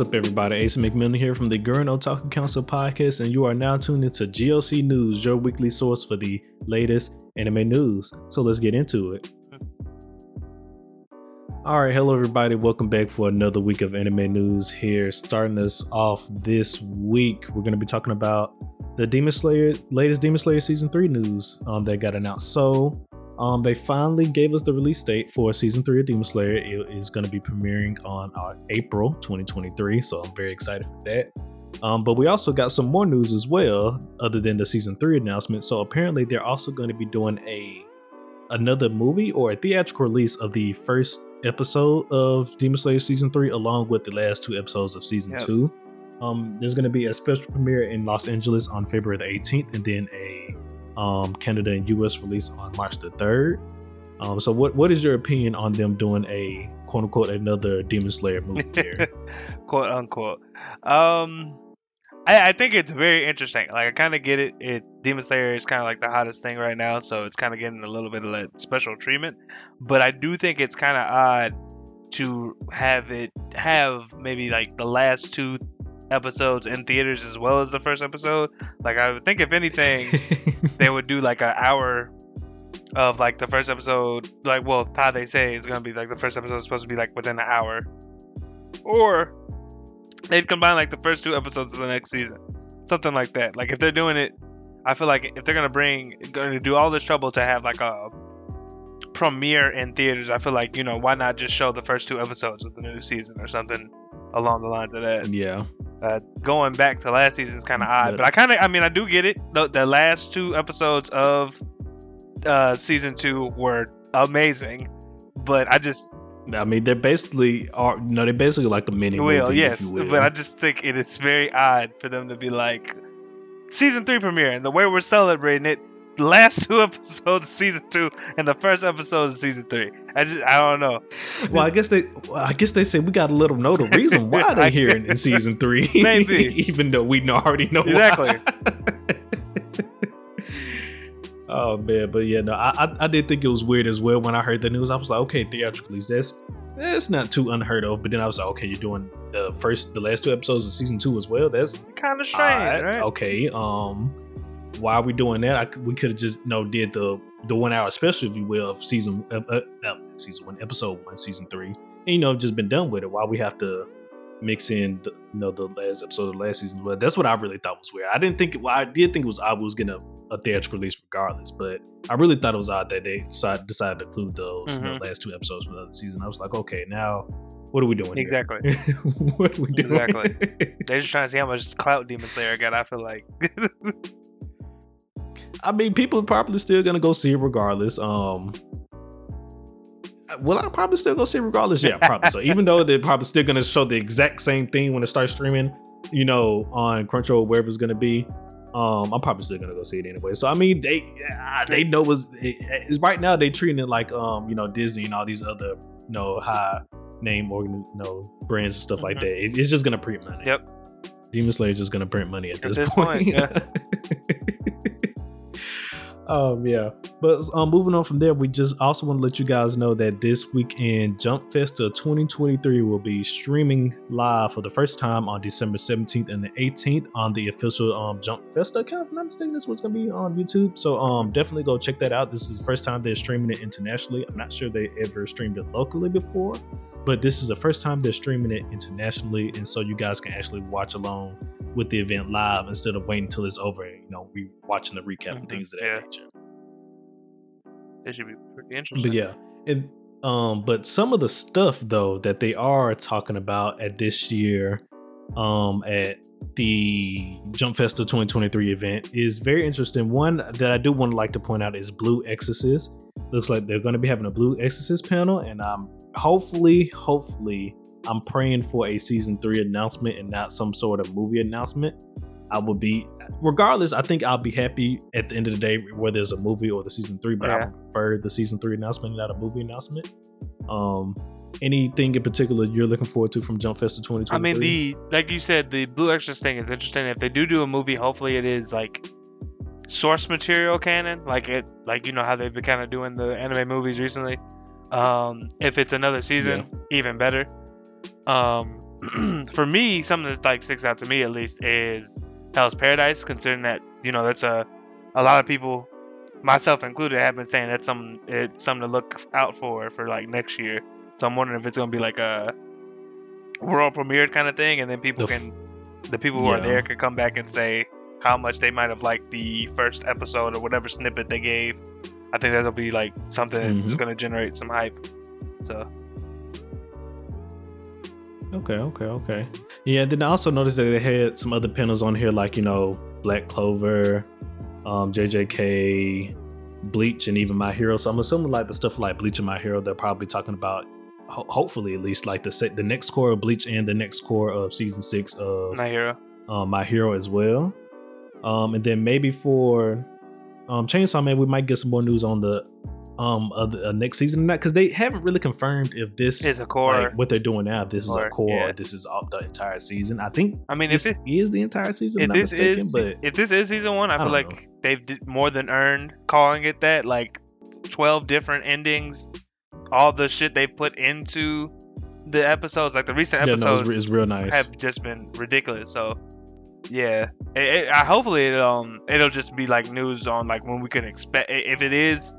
What's up, everybody? Ace McMillan here from the Girl Otaku Council podcast, and you are now tuned into GOC News, your weekly source for the latest anime news. So let's get into it. All right, hello everybody. Welcome back for another week of anime news here. Starting us off this week, we're going to be talking about the Demon Slayer latest Demon Slayer season 3 news um, that got announced. So, um, they finally gave us the release date for season three of Demon Slayer. It is going to be premiering on uh, April 2023, so I'm very excited for that. Um, but we also got some more news as well, other than the season three announcement. So apparently, they're also going to be doing a another movie or a theatrical release of the first episode of Demon Slayer season three, along with the last two episodes of season yep. two. Um, there's going to be a special premiere in Los Angeles on February the 18th, and then a um, Canada and US release on March the 3rd. Um, so what what is your opinion on them doing a quote unquote another Demon Slayer movie here? quote unquote. Um I, I think it's very interesting. Like I kinda get it. It Demon Slayer is kinda like the hottest thing right now, so it's kinda getting a little bit of that special treatment. But I do think it's kinda odd to have it have maybe like the last two episodes in theaters as well as the first episode. Like I would think if anything, they would do like an hour of like the first episode. Like well, how they say it's gonna be like the first episode is supposed to be like within an hour, or they'd combine like the first two episodes of the next season, something like that. Like if they're doing it, I feel like if they're gonna bring, going to do all this trouble to have like a premiere in theaters, I feel like you know why not just show the first two episodes of the new season or something along the lines of that. Yeah. Uh, going back to last season is kind of odd, but I kind of, I mean, I do get it. The, the last two episodes of uh, season two were amazing, but I just, I mean, they're basically are no, they're basically like a mini will, movie, yes, but I just think it is very odd for them to be like season three premiere, and the way we're celebrating it last two episodes of season two and the first episode of season three. I just I don't know. Well, I guess they well, I guess they said we got to let them know the reason why they're here in, in season three. Maybe even though we know, already know exactly. oh man, but yeah, no, I, I, I did think it was weird as well when I heard the news. I was like, okay, theatrically, that's that's not too unheard of. But then I was like, okay, you're doing the first, the last two episodes of season two as well. That's kind of strange, right? Okay, um why are we doing that? I, we could have just you know did the the one hour special, if you will, of season uh, uh, season one, episode one, season three, and you know just been done with it. Why we have to mix in the, you know the last episode of last season? Well, that's what I really thought was weird. I didn't think well, I did think it was I was gonna a theatrical release regardless, but I really thought it was odd that they decided, decided to include those mm-hmm. you know, last two episodes from the other season. I was like, okay, now what are we doing? Exactly. what are we doing? Exactly. They're just trying to see how much clout Demon Slayer got. I feel like. I mean, people are probably still gonna go see it regardless. Um, will I probably still go see it regardless? Yeah, probably. so even though they're probably still gonna show the exact same thing when it starts streaming, you know, on Crunchyroll, wherever it's gonna be, um, I'm probably still gonna go see it anyway. So I mean, they they know what's it's right now. They treating it like um, you know, Disney and all these other you know high name organ, you know, brands and stuff mm-hmm. like that. It, it's just gonna print money. Yep. Demon Slayer is just gonna print money at, at this, this, point. point yeah. Um, yeah. But um, moving on from there, we just also want to let you guys know that this weekend, Jump Festa 2023 will be streaming live for the first time on December 17th and the 18th on the official um, Jump Festa account. If I'm not mistaken, this was going to be on YouTube. So um, definitely go check that out. This is the first time they're streaming it internationally. I'm not sure they ever streamed it locally before, but this is the first time they're streaming it internationally. And so you guys can actually watch along with the event live instead of waiting until it's over. You know, we watching the recap mm-hmm. and things of that yeah. nature. It should be pretty interesting. But yeah, and um, but some of the stuff though that they are talking about at this year, um, at the Jump Festa 2023 event is very interesting. One that I do want to like to point out is Blue Exorcist. Looks like they're going to be having a Blue Exorcist panel, and um, hopefully, hopefully I'm praying for a season three announcement and not some sort of movie announcement. I will be, regardless, I think I'll be happy at the end of the day, whether it's a movie or the season three, but yeah. I prefer the season three announcement, not a movie announcement. Um, anything in particular you're looking forward to from Jump Festa 2023? I mean, the, like you said, the Blue Exorcist thing is interesting. If they do do a movie, hopefully it is like source material canon, like it, like you know how they've been kind of doing the anime movies recently. Um, if it's another season, yeah. even better. Um, for me, something that like sticks out to me at least is Hell's Paradise, considering that you know that's a a lot of people, myself included, have been saying that's some it's something to look out for for like next year. So I'm wondering if it's gonna be like a world premiere kind of thing, and then people The f- can the people who are there can come back and say how much they might have liked the first episode or whatever snippet they gave. I think that'll be like something that's Mhm. gonna generate some hype. So Okay, okay, okay. Yeah, then I also noticed that they had some other panels on here, like you know, Black Clover, um, JJK, Bleach, and even My Hero. So I'm assuming like the stuff like Bleach and My Hero, they're probably talking about, ho- hopefully at least like the se- the next cour of Bleach and the next cour of season six of my hero. um, My Hero as well. Um, and then maybe for um, Chainsaw Man, we might get some more news on the um of the uh, next season or not because they haven't really confirmed if this Is a cour. like what they're doing now. If this is a Cour, cour, yeah. or this is all the entire season. I think I mean, if this it, is the entire season. if If I'm not this mistaken, is but if this is season one, I, I feel like know. they've more than earned calling it that. Like twelve different endings, all the shit they put into the episodes, like the recent yeah, episodes, no, it's, it's real nice. have just been ridiculous. So yeah, it, it, I, hopefully it, um it'll just be like news on like when we can expect if it is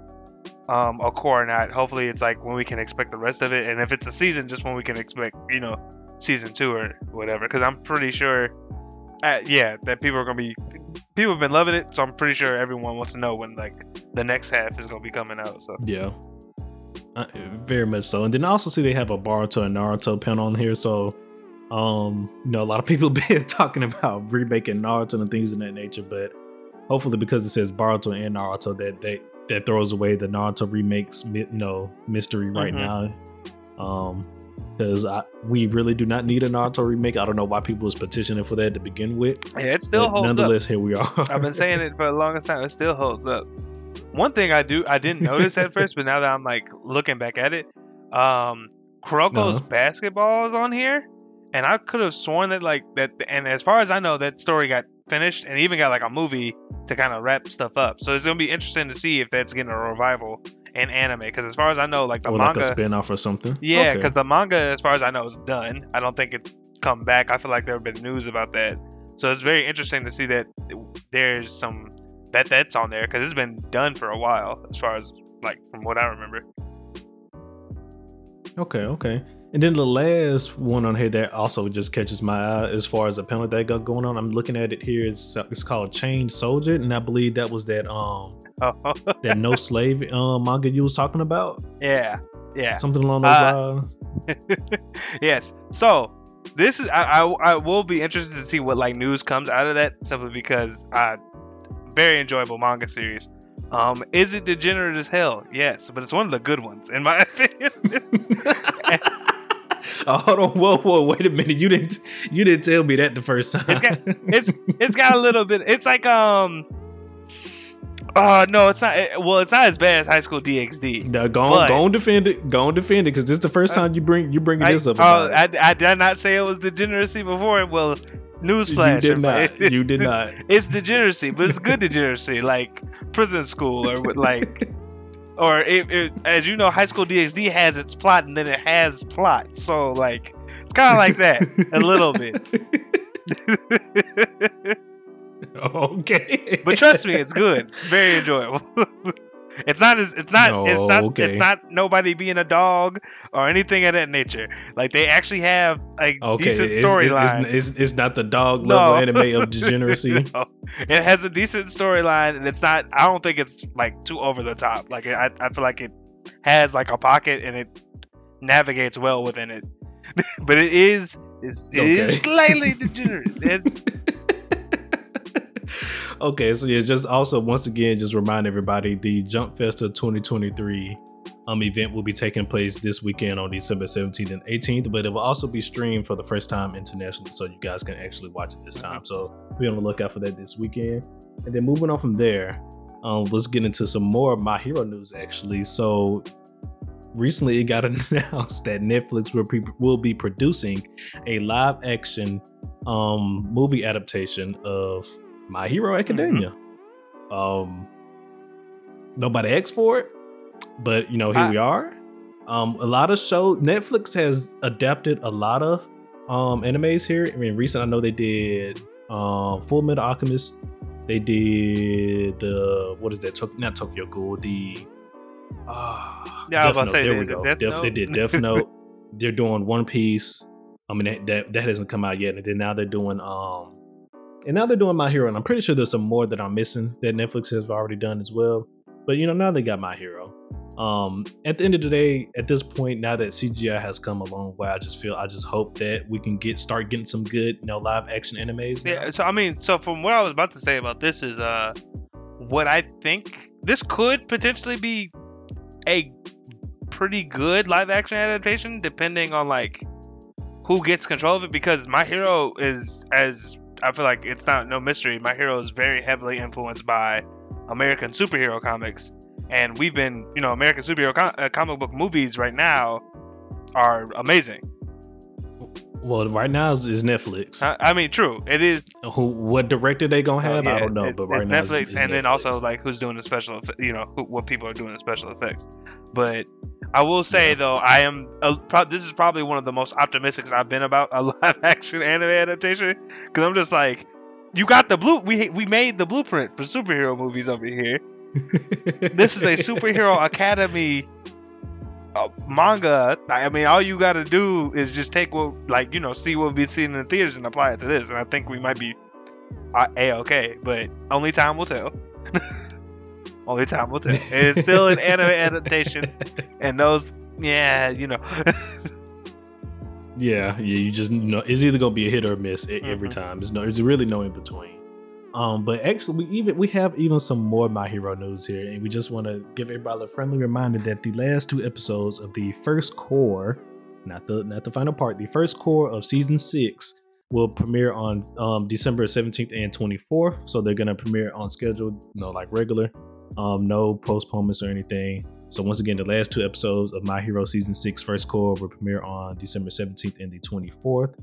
um a cour or not. Hopefully it's like when we can expect the rest of it, and if it's a season, just when we can expect you know season two or whatever. Because I'm pretty sure, uh, yeah, that people are gonna be people have been loving it, so I'm pretty sure everyone wants to know when like the next half is gonna be coming out. So Yeah. Uh, very much so. And then I also see they have a Boruto and Naruto panel on here. So, um, you know, a lot of people been talking about remaking Naruto and things of that nature. But hopefully, because it says Boruto and Naruto, that they that throws away the Naruto remakes, you know, mystery right Mhm. now. Um, because we really do not need a Naruto remake. I don't know why people was petitioning for that to begin with. yeah, it still holds up. nonetheless, here we are. I've been saying it for a longest time. It still holds up. One thing I do I didn't notice at first, but now that I'm like looking back at it, um, Kuroko's Uh-huh. basketball is on here, and I could have sworn that like that. And as far as I know, that story got finished and even got like a movie to kind of wrap stuff up. So it's gonna be interesting to see if that's getting a revival in anime. Because as far as I know, like the or like manga, a spin off or something. yeah, Okay. because the manga, as far as I know, is done. I don't think it's come back. I feel like there have been news about that, so it's very interesting to see that there's some that that's on there because it's been done for a while, as far as like from what I remember. Okay, okay. And then the last one on here that also just catches my eye as far as the penalty that got going on. I'm looking at it here. It's, it's called Chain Soldier, and I believe that was that um Oh, that no slave um manga you was talking about. yeah, yeah. Something along those Uh, lines. yes. So this is I, I I will be interested to see what like news comes out of that simply because uh very enjoyable manga series. Um, is it degenerate as hell? Yes, but it's one of the good ones in my opinion. Oh, hold on, whoa, whoa, wait a minute. You didn't you didn't tell me that the first time. It's got- it's got a little bit. It's like um. Uh no, it's not. Well, it's not as bad as High School DxD. Now, go on, go on, defend it. Go on, defend it, because this is the first time you bring you bringing I, this up. oh. I, I did not say it was degeneracy before. Well, newsflash. you did not. You did not. It's degeneracy, but it's good degeneracy, like prison school or like, or it, it, as you know, High School DxD has its plot and then it has plot. So like, it's kind of like that a little bit. okay. but trust me, it's good, very enjoyable. it's not as it's not it's not okay. it's not nobody being a dog or anything of that nature. Like they actually have like Okay, it's, storyline. it's, it's, it's not the dog No. level anime of degeneracy. No. It has a decent storyline, and it's not. I don't think it's like too over the top. Like I, I feel like it has like a pocket, and it navigates well within it. but it is, it's, it is Okay. slightly degenerate. It- okay, so yeah, just also once again, just remind everybody the Jump Festa 2023 um event will be taking place this weekend on December 17th and 18th, but it will also be streamed for the first time internationally, so you guys can actually watch it this time. So be on the lookout for that this weekend. And then moving on from there, um, let's get into some more My Hero news actually. So recently it got announced that Netflix will, pre- will be producing a live action um movie adaptation of My Hero Academia. Um nobody asked for it, but you know, here I- we are. Um a lot of shows Netflix has adapted a lot of um animes here. I mean, recent I know they did um Full Metal Alchemist. They did the what is that? Tok- not Tokyo Ghoul. The uh, Yeah, I was about to say, there we go. Death Death, They did Death Note. they're doing One Piece. I mean that, that that hasn't come out yet, and then now they're doing um, and now they're doing My Hero, and I'm pretty sure there's some more that I'm missing that Netflix has already done as well. But you know now they got My Hero. Um, at the end of the day, at this point, now that CGI has come a long way, I just feel I just hope that we can get start getting some good, you know, live action animes. now. Yeah, so I mean, so from what I was about to say about this is uh what I think this could potentially be a pretty good live action adaptation depending on like who gets control of it because my hero is as I feel like it's not no mystery. My hero is very heavily influenced by American superhero comics, and we've been, you know, American superhero com- uh, comic book movies right now are amazing. Well, right now is, Netflix. I, I mean, true, it is Who what director they gonna have? Uh, I don't know, it- but right now Netflix, it's, it's and then also like who's doing the special, you know, who, what people are doing the special effects. But I will say Yeah. though, I am uh, pro- this is probably one of the most optimistic I've been about a live action anime adaptation because I'm just like, you got the blue, we we made the blueprint for superhero movies over here. This is a superhero academy. Uh, manga. I mean, all you got to do is just take what, like, you know, see what we've seen in the theaters and apply it to this. And I think we might be uh, a okay, but only time will tell. only time will tell. It's still an anime adaptation, and those, yeah, you know, Yeah, yeah, you just know it's either gonna be a hit or a miss every Mhm. time. There's no, there's really no in between. Um, but actually, we even we have even some more My Hero news here, and we just want to give everybody a friendly reminder that the last two episodes of the first cour, not the not the final part, the first cour of season six will premiere on um, December 17th and 24th. So they're gonna premiere on schedule, you know, like regular, um, no postponements or anything. So once again, the last two episodes of My Hero Season 6 First Cour will premiere on December 17th and the 24th.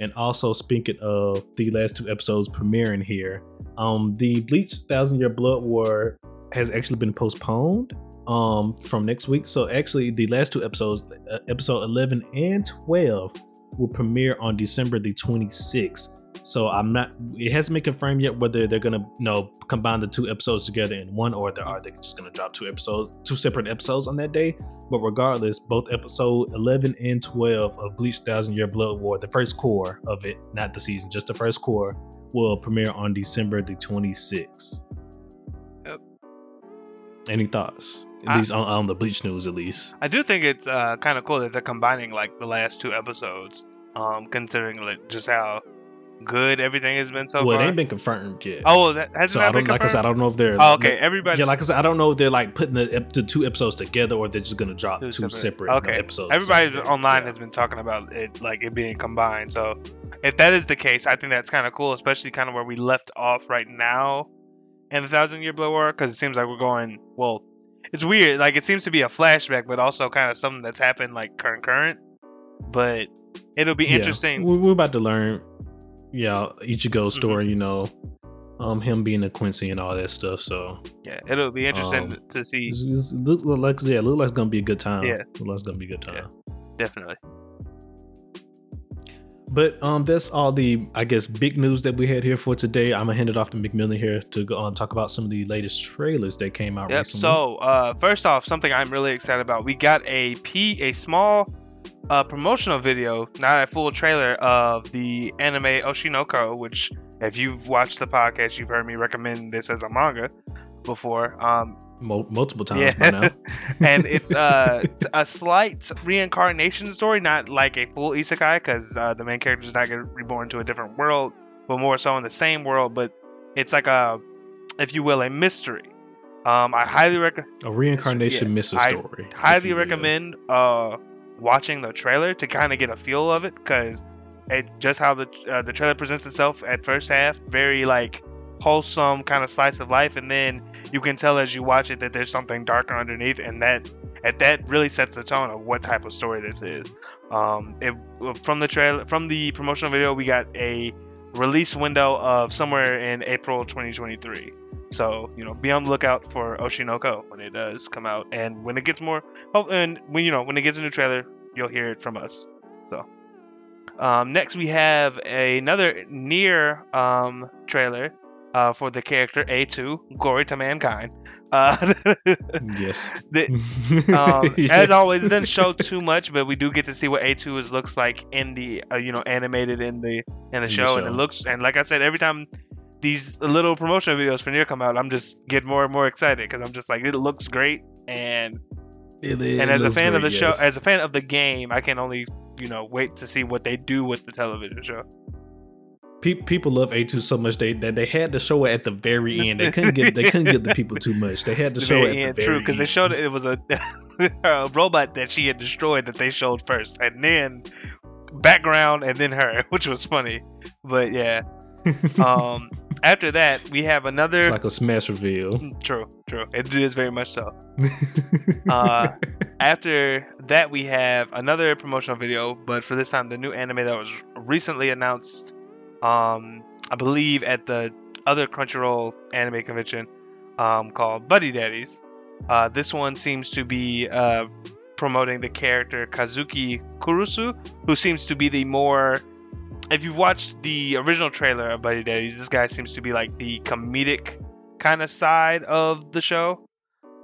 And also speaking of the last two episodes premiering here, um, the Bleach Thousand Year Blood War has actually been postponed um from next week. So actually the last two episodes, uh, episode 11 and 12 will premiere on December the 26th. So I'm not. It hasn't been confirmed yet whether they're gonna, you know, combine the two episodes together in one, or they are they just gonna drop two episodes, two separate episodes on that day. But regardless, both episode 11 and 12 of Bleach Thousand Year Blood War, the first cour of it, not the season, just the first cour, will premiere on December the 26th. Yep. Any thoughts? At I- least on, on the Bleach news, at least. I do think it's uh, kind of cool that they're combining like the last two episodes, um, considering like just how good everything has been so well, it ain't been confirmed yet. oh, that has so not I been don't like I said, I don't know if they're Oh, okay, everybody. Yeah, like I said, I don't know if they're like putting the, the two episodes together or they're just gonna drop Two two, separate- separate, okay. episodes. Everybody online Yeah. has been talking about it like it being combined. So if that is the case, I think that's kind of cool, especially kind of where we left off right now in the Thousand Year Blood War, because it seems like we're going. Well, it's weird. Like it seems to be a flashback, but also kind of something that's happened like current current. But it'll be Yeah. interesting. We- We're about to learn, yeah, Ichigo's story. You know, um, him being a Quincy and all that stuff. So Yeah, it'll be interesting Um, to see. it's, it's, look, like yeah, look like it's gonna be a good time. Yeah. look like it's gonna be a good time. Yeah. Definitely. But um, that's all the I guess big news that we had here for today. I'm gonna hand it off to McMillan here to go on talk about some of the latest trailers that came out Yep. recently. So, uh, first off, something I'm really excited about. We got a P, a small uh, promotional video, not a full trailer of the anime Oshi no Ko. Which, if you've watched the podcast, you've heard me recommend this as a manga before. Um, multiple times Yeah. by now. and it's uh, a slight reincarnation story, not like a full isekai, because uh, the main character is not get reborn to a different world, but more so in the same world. But it's like a, if you will, a mystery. Um, I highly recommend. A reincarnation Yeah, a I story. if highly you will. recommend uh watching the trailer to kind of get a feel of it because it just how the uh, the trailer presents itself at first half very like wholesome kind of slice of life and then you can tell as you watch it that there's something darker underneath and that at that really sets the tone of what type of story this is. Um it from the trailer from the promotional video we got a release window of somewhere in April 2023 so you know, be on the lookout for Oshi no Ko when it does come out, and when it gets more, oh, and when you know when it gets a new trailer, you'll hear it from us. So, Um, next, we have another near um, trailer uh, for the character A2, Glory to Mankind. Uh, yes. the, um, Yes. As always, it doesn't show too much, but we do get to see what A2 is looks like in the uh, you know animated in the in the the show, and it looks and like I said, every time these little promotional videos for Nier come out, I'm just get more and more excited because I'm just like it looks great, and It is- and as a fan of the great, show, as a fan of the game, I can only you know wait to see what they do with the television show. People love A2 so much they that they had to show it at the very end. They couldn't get they couldn't give the people too much. They had to The show it at end, the very true, because they showed it, it was a, a robot that she had destroyed that they showed first, and then background, and then her, which was funny. But yeah, um, after that we have another. It's like a smash reveal. True, true. It is very much so. Uh, After that, we have another promotional video, but for this time, the new anime that was recently announced, um, I believe at the other Crunchyroll anime convention, um, called Buddy Daddies. Uh, this one seems to be uh, promoting the character Kazuki Kurusu, who seems to be the more. If you've watched the original trailer of Buddy Daddies, this guy seems to be like the comedic kind of side of the show,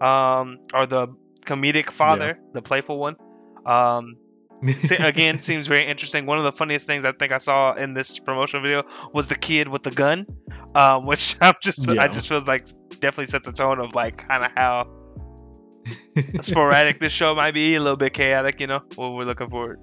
um, or the comedic father, the playful one. Um, again, seems very interesting. One of the funniest things I think I saw in this promotional video was the kid with the gun, um, which I'm just Yeah. I just feels like definitely sets the tone of like kind of how sporadic this show might be, a little bit chaotic, you know. What we're looking for.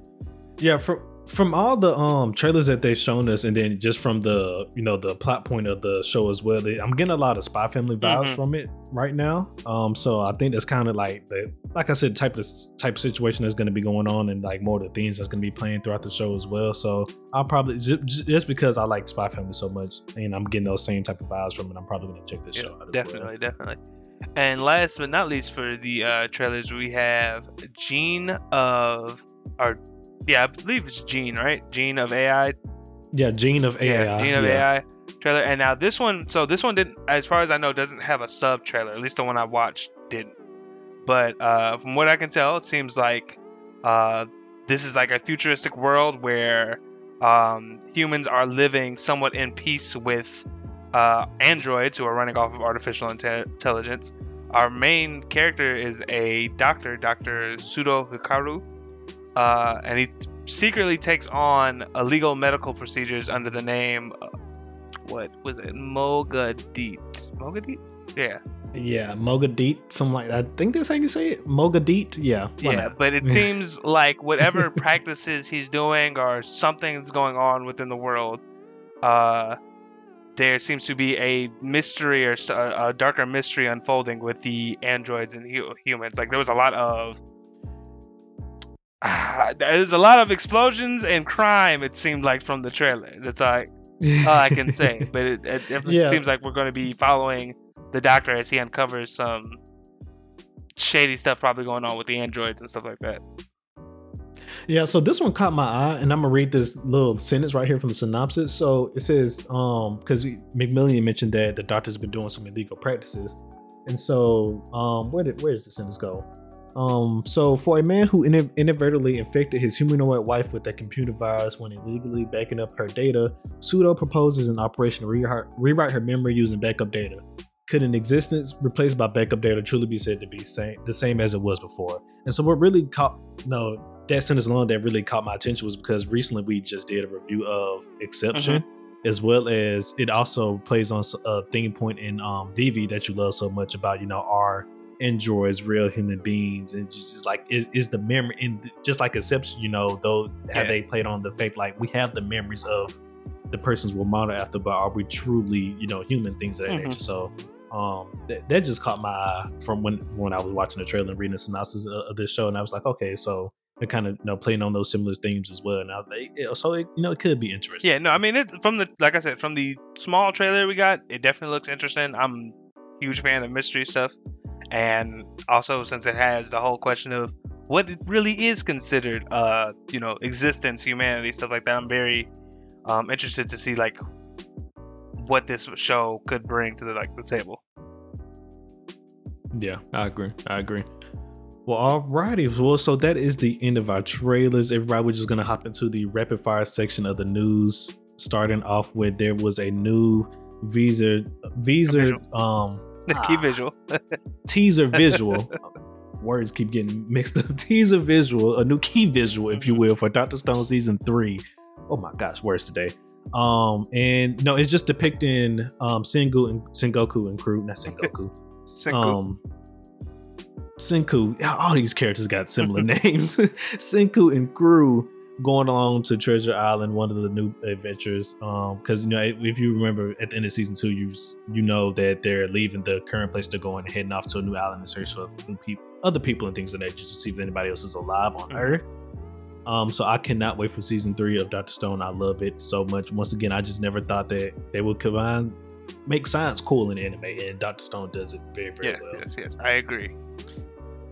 Yeah, from from all the um trailers that they've shown us, and then just from the you know the plot point of the show as well, they, I'm getting a lot of Spy Family vibes Mhm. from it right now. Um, so I think that's kind of like the like I said, type of type of situation that's going to be going on, and like more of the themes that's going to be playing throughout the show as well. So I'll probably just, just because I like Spy Family so much, and I'm getting those same type of vibes from it, I'm probably going to check this Yeah, show out. as well. definitely, definitely. And last but not least, for the uh, trailers, we have Gene of, or yeah, I believe it's Gene, right? Gene of AI Yeah, Gene of AI. Yeah, Gene of yeah. AI trailer. And now this one, so this one didn't, as far as I know, doesn't have a sub trailer. At least the one I watched didn't. But uh, from what I can tell, it seems like uh, this is like a futuristic world where um, humans are living somewhat in peace with uh, androids who are running off of artificial inte- intelligence. Our main character is a doctor, Dr. Sudo Hikaru, uh, and he secretly takes on illegal medical procedures under the name, uh, what was it, Mogadit? Mogadit? Yeah, Yeah, Mogadit, something like that. I think that's how you say it. Mogadit. Yeah. yeah. not? But it seems like whatever practices he's doing or something that's going on within the world, uh, there seems to be a mystery or a, darker mystery unfolding with the androids and hu- humans. Like there was a lot of there's a lot of explosions and crime. It seemed like from the trailer. That's like all I can say. But it, it definitely Yeah. seems like we're going to be following the doctor as he uncovers some shady stuff probably going on with the androids and stuff like that. Yeah, so this one caught my eye, and I'm gonna read this little sentence right here from the synopsis. So it says, um, because McMillian mentioned that the doctor's been doing some illegal practices, and so, um, where did where does the sentence go? Um, so for a man who inad- inadvertently infected his humanoid wife with a computer virus when illegally backing up her data, Sudo proposes an operation to rewrite, rewrite her memory using backup data. Could an existence replaced by backup data truly be said to be same, the same as it was before? And so what really caught no that sentence alone that really caught my attention was because recently we just did a review of Exception, as well as it also plays on a theme point in um, Vivi that you love so much about you know are androids real human beings and just, just like is, is the memory and just like Exception, you know though how Yeah. they played on the fact like we have the memories of the persons we're modeled after, but are we truly you know human things of that Mhm. nature? So um that, that just caught my eye from when when I was watching the trailer and reading the synopsis of, of this show, and I was like, okay, so they're kind of you know playing on those similar themes as well. Now they so it, you know it could be interesting. Yeah, no, I mean, it, from the like I said, from the small trailer we got, it definitely looks interesting. I'm huge fan of mystery stuff, and also since it has the whole question of what really is considered, uh, you know, existence, humanity, stuff like that. I'm very um, interested to see like what this show could bring to the like the table. Yeah, I agree. I agree. Well, alrighty. Well, so that is the end of our trailers. Everybody, we're just gonna hop into the rapid fire section of the news. Starting off with there was a new Visa Visa um Key visual. teaser visual. Words keep getting mixed up. Teaser visual, a new key visual, if you will, for Doctor Stone season three. Oh my gosh, words today. Um, and no, it's just depicting um Sengu and Sengoku and crew, not Sengoku. Senku. Um, Senku. All these characters got similar names. Senku and crew going along to Treasure Island, one of the new adventures. Um, because you know, if you remember at the end of season two, you you know that they're leaving the current place they're going and heading off to a new island to search for new people, other people, and things of that nature to see if anybody else is alive on Mhm. Earth. Um, so I cannot wait for season three of Doctor Stone. I love it so much. Once again, I just never thought that they would combine, make science cool in anime, and Doctor Stone does it very, very yes, well yes, yes. I agree.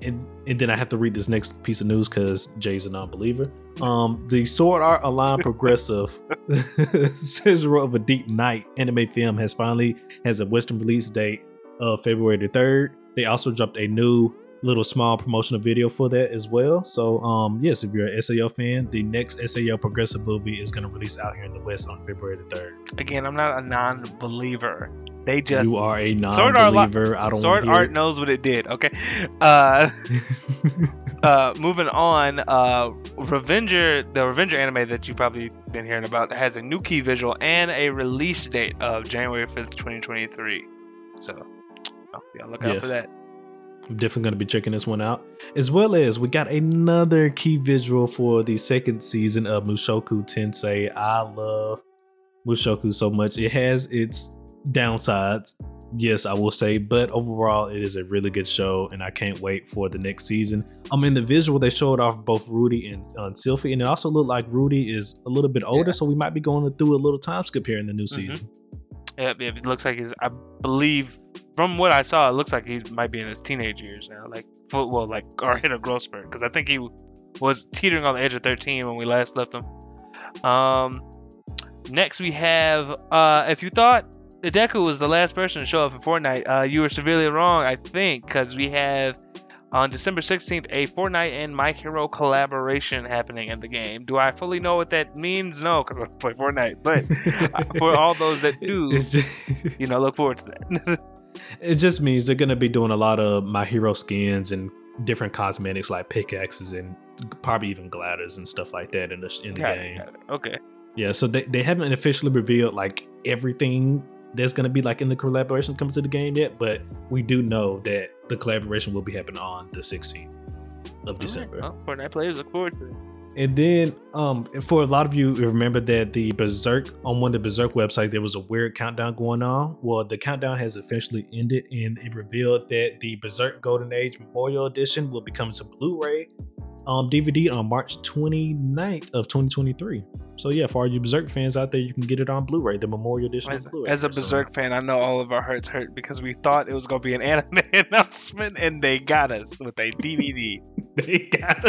And and then I have to read this next piece of news because Jay's a non-believer. Um, the Sword Art Online Progressive Scherzo of a Deep Night anime film has finally has a Western release date of February the third. They also dropped a new little small promotional video for that as well. So um, yes, if you're an SAO fan, the next SAO Progressive movie is going to release out here in the West on February the third. Again, I'm not a non-believer. They just You are a Sword Art non-believer. I don't Sword Art knows what it did. Okay. Uh, uh, moving on. Uh, Revenger, the Revenger anime that you've probably been hearing about, has a new key visual and a release date of January 5th, 2023. So, oh, yeah, look out for that. I'm definitely going to be checking this one out. As well as we got another key visual for the second season of Mushoku Tensei. I love Mushoku so much. It has its downsides, yes, I will say, but overall, it is a really good show, and I can't wait for the next season. Um, in the visual, they showed off both Rudy and uh, Sylphie, and it also looked like Rudy is a little bit older, Yeah. so we might be going through a little time skip here in the new season. Yeah, it looks like he's. I believe from what I saw, it looks like he might be in his teenage years now, like full, well, like or hit a growth spurt. Because I think he was teetering on the edge of 13 when we last left him. Um, next we have. Uh, if you thought Deku was the last person to show up in Fortnite, uh, you were severely wrong, I think, because we have on December 16th a Fortnite and My Hero collaboration happening in the game. Do I fully know what that means? No, because I play Fortnite. But uh, for all those that do, just, you know, look forward to that. it just means they're gonna be doing a lot of my hero skins and different cosmetics like pickaxes and probably even gliders and stuff like that in the in the Got game. it. Okay. Yeah, so they, they haven't officially revealed like everything that's gonna be like in the collaboration comes to the game yet, but we do know that the collaboration will be happening on the 16th of December. Well, Fortnite players look forward to it. And then, um, for a lot of you, remember that the Berserk on one of the Berserk websites, there was a weird countdown going on. Well, the countdown has officially ended, and it revealed that the Berserk Golden Age Memorial Edition will become a Blu-ray um, DVD on March 29th of 2023. So yeah, for all you Berserk fans out there, you can get it on Blu-ray, the Memorial Edition As, Blu-ray. as a So- Berserk fan, I know all of our hearts hurt because we thought it was going to be an anime announcement, and they got us with a DVD. they got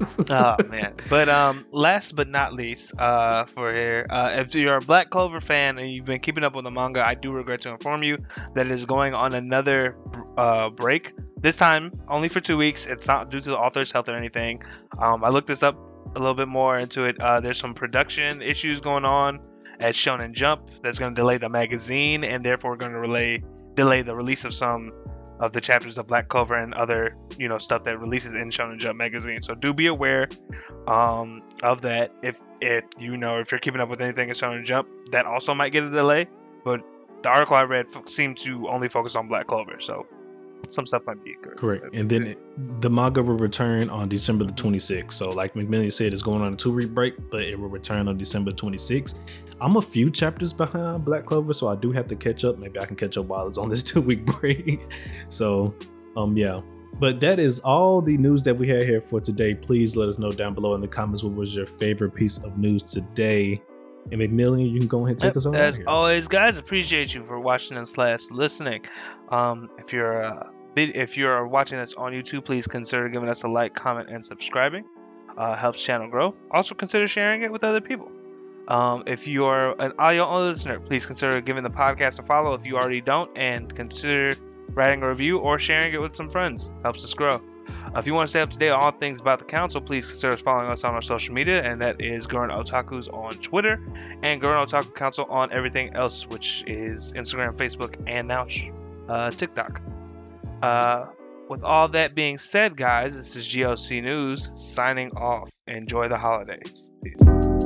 us. oh man! But um, last but not least, uh, for here, uh, if you're a Black Clover fan and you've been keeping up with the manga, I do regret to inform you that it is going on another uh break. This time only for two weeks. It's not due to the author's health or anything. Um, I looked this up a little bit more into it. Uh, there's some production issues going on at Shonen Jump that's going to delay the magazine and therefore going to relay delay the release of some of the chapters of Black Clover and other you know stuff that releases in Shonen Jump magazine. So do be aware um, of that. If if you know if you're keeping up with anything in Shonen Jump, that also might get a delay. But the article I read fo- seemed to only focus on Black Clover, so some stuff might be correct. Correct. And then it, the manga will return on December the 26th. So, like McMillian said, it's going on a two week break, but it will return on December 26th. I'm a few chapters behind Black Clover, so I do have to catch up. Maybe I can catch up while it's on this two week break. so, um, yeah. But that is all the news that we had here for today. Please let us know down below in the comments what was your favorite piece of news today. And McMillian, you can go ahead and take Yep, us on out As always, guys, appreciate you for watching us slash listening. Um, if you're uh, if you're watching us on YouTube, please consider giving us a like, comment, and subscribing. Uh, helps channel grow. Also, consider sharing it with other people. Um, if you are an audio only listener, please consider giving the podcast a follow if you already don't, and consider writing a review, or sharing it with some friends. Helps us grow. Uh, if you want to stay up to date on all things about the council, please consider following us on our social media, and that is Gurren Otaku's on Twitter and Gurren Otaku Council on everything else, which is Instagram, Facebook, and now uh, TikTok. Uh, with all that being said, guys, this is GOC News signing off. Enjoy the holidays. Peace.